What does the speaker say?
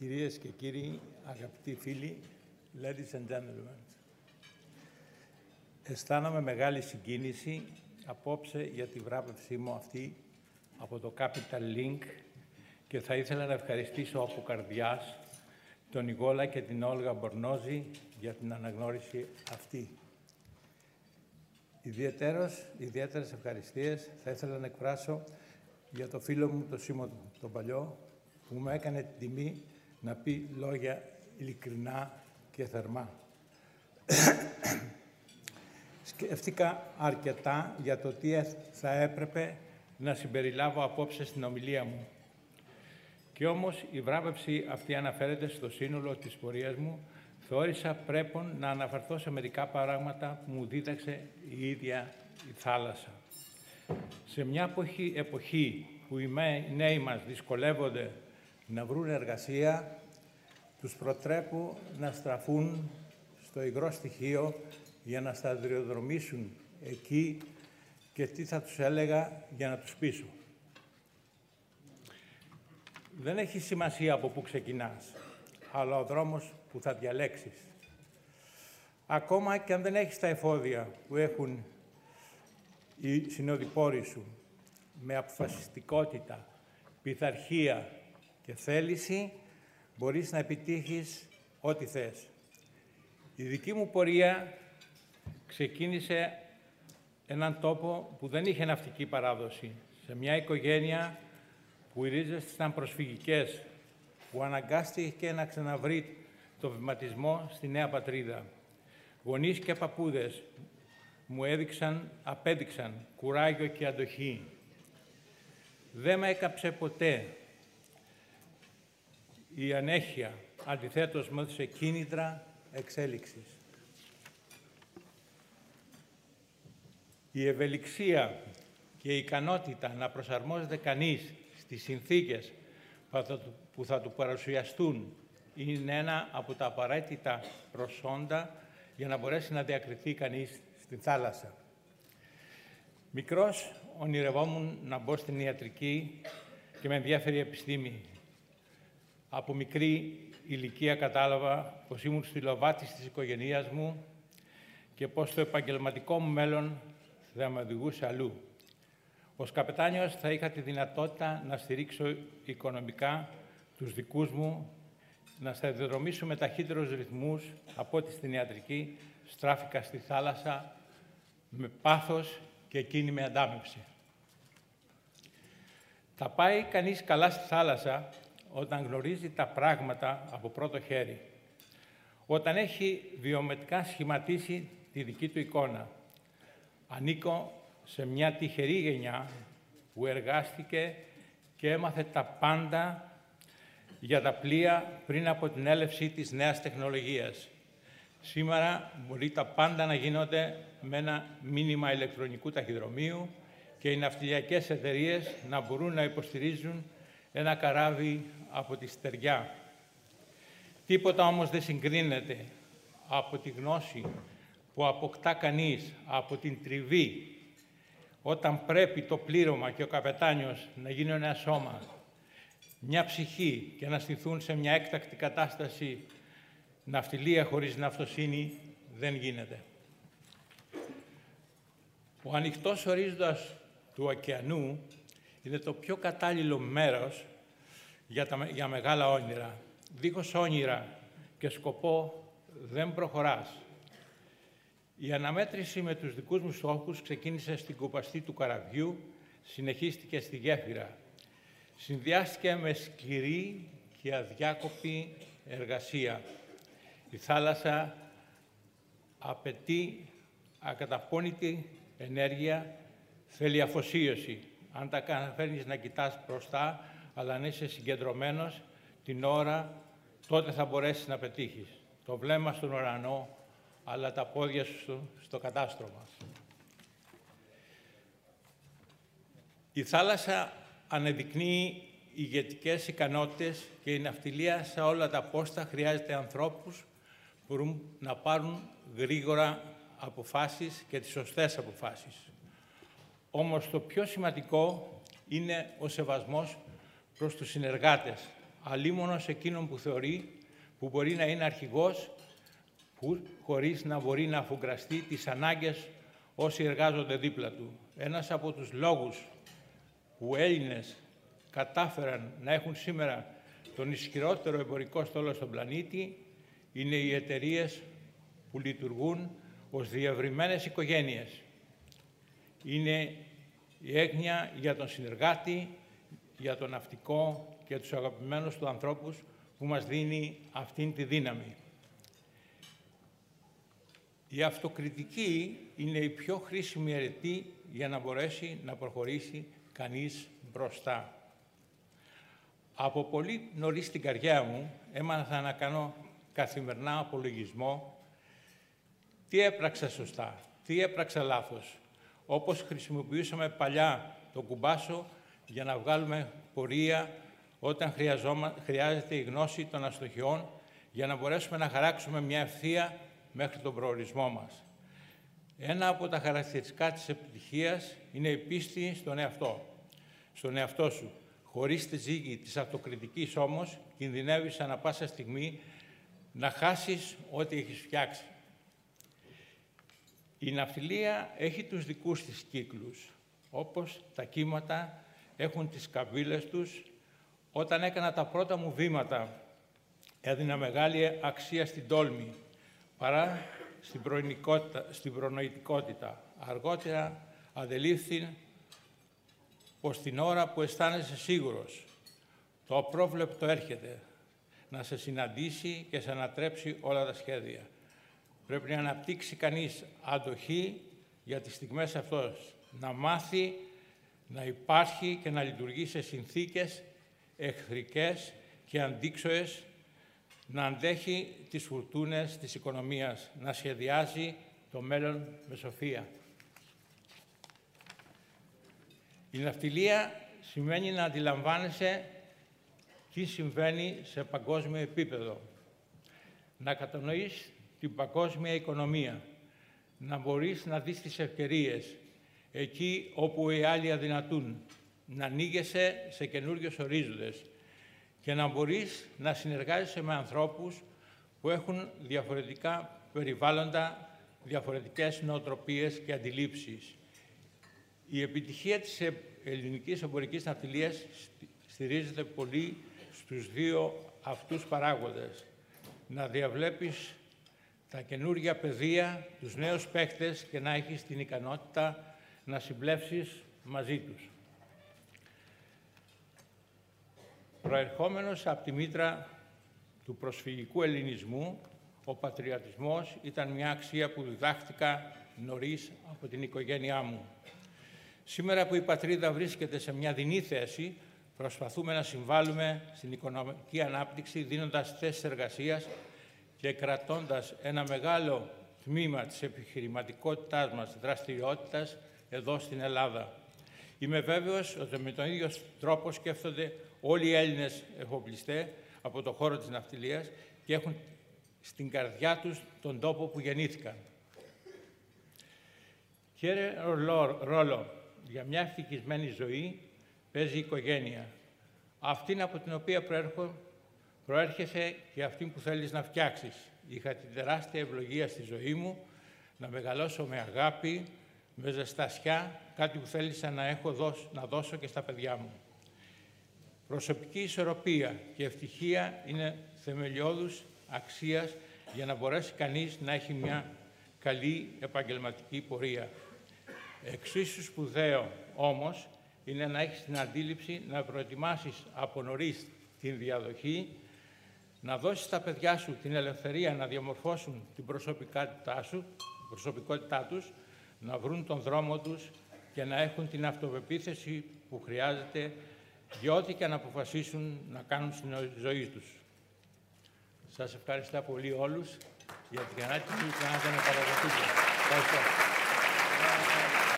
Κυρίες και κύριοι, αγαπητοί φίλοι, ladies and gentlemen, αισθάνομαι μεγάλη συγκίνηση απόψε για τη βράβευσή μου αυτή από το Capital Link και θα ήθελα να ευχαριστήσω από καρδιάς τον Ιγόλα και την Όλγα Μπορνόζη για την αναγνώριση αυτή. Ιδιαίτερος, ιδιαίτερες ευχαριστίες θα ήθελα να εκφράσω για το φίλο μου, τον Σίμω τον Παλιό, που μου έκανε την τιμή να πει λόγια ειλικρινά και θερμά. Σκέφτηκα αρκετά για το τι θα έπρεπε να συμπεριλάβω απόψε στην ομιλία μου. Και όμως η βράβευση αυτή αναφέρεται στο σύνολο της πορείας μου. Θεώρησα πρέπον να αναφερθώ σε μερικά πράγματα που μου δίδαξε η ίδια η θάλασσα. Σε μια εποχή, εποχή που οι νέοι μας δυσκολεύονται να βρουν εργασία, τους προτρέπω να στραφούν στο υγρό στοιχείο για να σταδιοδρομήσουν εκεί και τι θα τους έλεγα για να τους πείσω. Δεν έχει σημασία από πού ξεκινάς, αλλά ο δρόμος που θα διαλέξεις. Ακόμα και αν δεν έχεις τα εφόδια που έχουν οι συνοδοιπόροι σου, με αποφασιστικότητα, πειθαρχία και θέληση, μπορείς να επιτύχεις ό,τι θες. Η δική μου πορεία ξεκίνησε έναν τόπο που δεν είχε ναυτική παράδοση, σε μια οικογένεια που οι ρίζες ήταν προσφυγικές, που αναγκάστηκε να ξαναβρει το βηματισμό στη νέα πατρίδα. Γονείς και παππούδες μου έδειξαν, απέδειξαν κουράγιο και αντοχή. Δεν με έκαψε ποτέ η ανέχεια, αντιθέτως με έδωσε κίνητρα εξέλιξης. Η ευελιξία και η ικανότητα να προσαρμόζεται κανείς στις συνθήκες που θα του παρουσιαστούν είναι ένα από τα απαραίτητα προσόντα για να μπορέσει να διακριθεί κανείς στη θάλασσα. Μικρός ονειρευόμουν να μπω στην ιατρική και με ενδιαφέρει η επιστήμη. Από μικρή ηλικία κατάλαβα πως ήμουν στη λοβάτη της οικογένειάς μου και πως το επαγγελματικό μου μέλλον θα με οδηγούσε αλλού. Ως καπετάνιος θα είχα τη δυνατότητα να στηρίξω οικονομικά τους δικούς μου, να σταδιοδρομήσω με ταχύτερους ρυθμούς από ό,τι στην ιατρική στράφηκα στη θάλασσα με πάθος και εκείνη με αντάμεψη. Θα πάει κανείς καλά στη θάλασσα όταν γνωρίζει τα πράγματα από πρώτο χέρι, όταν έχει βιομετικά σχηματίσει τη δική του εικόνα. Ανήκω σε μια τυχερή γενιά που εργάστηκε και έμαθε τα πάντα για τα πλοία πριν από την έλευση της νέας τεχνολογίας. Σήμερα μπορεί τα πάντα να γίνονται με ένα μήνυμα ηλεκτρονικού ταχυδρομείου και οι ναυτιλιακές εταιρείες να μπορούν να υποστηρίζουν ένα καράβι από τη στεριά. Τίποτα όμως δεν συγκρίνεται από τη γνώση που αποκτά κανείς από την τριβή όταν πρέπει το πλήρωμα και ο καπετάνιος να γίνει ένα σώμα, μια ψυχή και να στηθούν σε μια έκτακτη κατάσταση ναυτιλία χωρίς ναυτοσύνη δεν γίνεται. Ο ανοιχτός ορίζοντας του ωκεανού είναι το πιο κατάλληλο μέρος για, τα, για μεγάλα όνειρα. Δίχως όνειρα και σκοπό δεν προχωράς. Η αναμέτρηση με τους δικούς μου στόχους ξεκίνησε στην κουπαστή του καραβιού, συνεχίστηκε στη γέφυρα. Συνδυάστηκε με σκληρή και αδιάκοπη εργασία. Η θάλασσα απαιτεί ακαταπώνητη ενέργεια, θέλει αφοσίωση. Αν τα καταφέρνεις να κοιτάς μπροστά, αλλά αν είσαι συγκεντρωμένος την ώρα, τότε θα μπορέσεις να πετύχεις. Το βλέμμα στον ουρανό, αλλά τα πόδια σου στο κατάστρωμα. Η θάλασσα ανεδεικνύει ηγετικές ικανότητες και η ναυτιλία σε όλα τα πόστα χρειάζεται ανθρώπους που μπορούν να πάρουν γρήγορα αποφάσεις και τις σωστές αποφάσεις. Όμως το πιο σημαντικό είναι ο σεβασμός προς τους συνεργάτες, αλίμονος εκείνον που θεωρεί που μπορεί να είναι αρχηγός που, χωρίς να μπορεί να αφουγκραστεί τις ανάγκες όσοι εργάζονται δίπλα του. Ένας από τους λόγους που Έλληνες κατάφεραν να έχουν σήμερα τον ισχυρότερο εμπορικό στόλο στον πλανήτη είναι οι εταιρείες που λειτουργούν ως διευρυμένες οικογένειες. Είναι η έγνοια για τον συνεργάτη, για τον ναυτικό και τους αγαπημένους του ανθρώπους που μας δίνει αυτήν τη δύναμη. Η αυτοκριτική είναι η πιο χρήσιμη αιρετή για να μπορέσει να προχωρήσει κανείς μπροστά. Από πολύ νωρίς στην καρδιά μου έμαθα να κάνω καθημερινά απολογισμό τι έπραξα σωστά, τι έπραξα λάθος. Όπως χρησιμοποιούσαμε παλιά το κουμπάσο για να βγάλουμε πορεία όταν χρειάζεται η γνώση των αστοχιών για να μπορέσουμε να χαράξουμε μια ευθεία μέχρι τον προορισμό μας. Ένα από τα χαρακτηριστικά της επιτυχίας είναι η πίστη στον εαυτό, στον εαυτό σου. Χωρίς τη ζύγη της αυτοκριτικής όμως, κινδυνεύεις ανα πάσα στιγμή να χάσεις ό,τι έχεις φτιάξει. Η ναυτιλία έχει τους δικούς της κύκλους, όπως τα κύματα έχουν τις καμπύλες τους. Όταν έκανα τα πρώτα μου βήματα, έδινα μεγάλη αξία στην τόλμη, παρά στην, στην προνοητικότητα. Αργότερα αδελήφθη πως την ώρα που αισθάνεσαι σίγουρος, το απρόβλεπτο έρχεται να σε συναντήσει και σε ανατρέψει όλα τα σχέδια. Πρέπει να αναπτύξει κανείς αντοχή για τις στιγμές αυτές, να μάθει να υπάρχει και να λειτουργεί σε συνθήκες εχθρικές και αντίξωες να αντέχει τις φουρτούνες της οικονομίας, να σχεδιάζει το μέλλον με σοφία. Η ναυτιλία σημαίνει να αντιλαμβάνεσαι τι συμβαίνει σε παγκόσμιο επίπεδο, να κατανοείς την παγκόσμια οικονομία, να μπορείς να δεις τις ευκαιρίες εκεί όπου οι άλλοι αδυνατούν, να ανοίγεσαι σε καινούριου ορίζοντες, και να μπορείς να συνεργάζεσαι με ανθρώπους που έχουν διαφορετικά περιβάλλοντα, διαφορετικές νοοτροπίες και αντιλήψεις. Η επιτυχία της ελληνικής εμπορικής ναυτιλίας στηρίζεται πολύ στους δύο αυτούς παράγοντες. Να διαβλέπεις τα καινούργια παιδεία, τους νέους παίχτες και να έχεις την ικανότητα να συμπλέψεις μαζί τους. Προερχόμενος από τη μήτρα του προσφυγικού ελληνισμού, ο πατριωτισμός ήταν μια αξία που διδάχτηκα νωρίς από την οικογένειά μου. Σήμερα που η πατρίδα βρίσκεται σε μια δινή θέση, προσπαθούμε να συμβάλλουμε στην οικονομική ανάπτυξη δίνοντας θέσεις εργασίας και κρατώντας ένα μεγάλο τμήμα της επιχειρηματικότητάς μας δραστηριότητας εδώ στην Ελλάδα. Είμαι βέβαιος ότι με τον ίδιο τρόπο σκέφτονται όλοι οι Έλληνες εφοπλιστές από το χώρο της ναυτιλίας και έχουν στην καρδιά τους τον τόπο που γεννήθηκαν. Κύριε ρόλο για μια ευτυχισμένη ζωή παίζει η οικογένεια. Αυτήν από την οποία προέρχω, προέρχεσαι και αυτή που θέλεις να φτιάξεις. Είχα την τεράστια ευλογία στη ζωή μου να μεγαλώσω με αγάπη, με ζεστασιά, κάτι που θέλησα να, έχω να δώσω και στα παιδιά μου. Προσωπική ισορροπία και ευτυχία είναι θεμελιώδους αξίας για να μπορέσει κανείς να έχει μια καλή επαγγελματική πορεία. Εξίσου σπουδαίο όμως είναι να έχεις την αντίληψη να προετοιμάσεις από νωρίς την διαδοχή, να δώσεις στα παιδιά σου την ελευθερία να διαμορφώσουν την προσωπικότητά, σου, την προσωπικότητά τους, να βρουν τον δρόμο τους και να έχουν την αυτοπεποίθηση που χρειάζεται για ό,τι και να αποφασίσουν να κάνουν στην ζωή τους. Σας ευχαριστώ πολύ όλους για την ανάγκη που κάνατε να παραδοθείτε. Ευχαριστώ.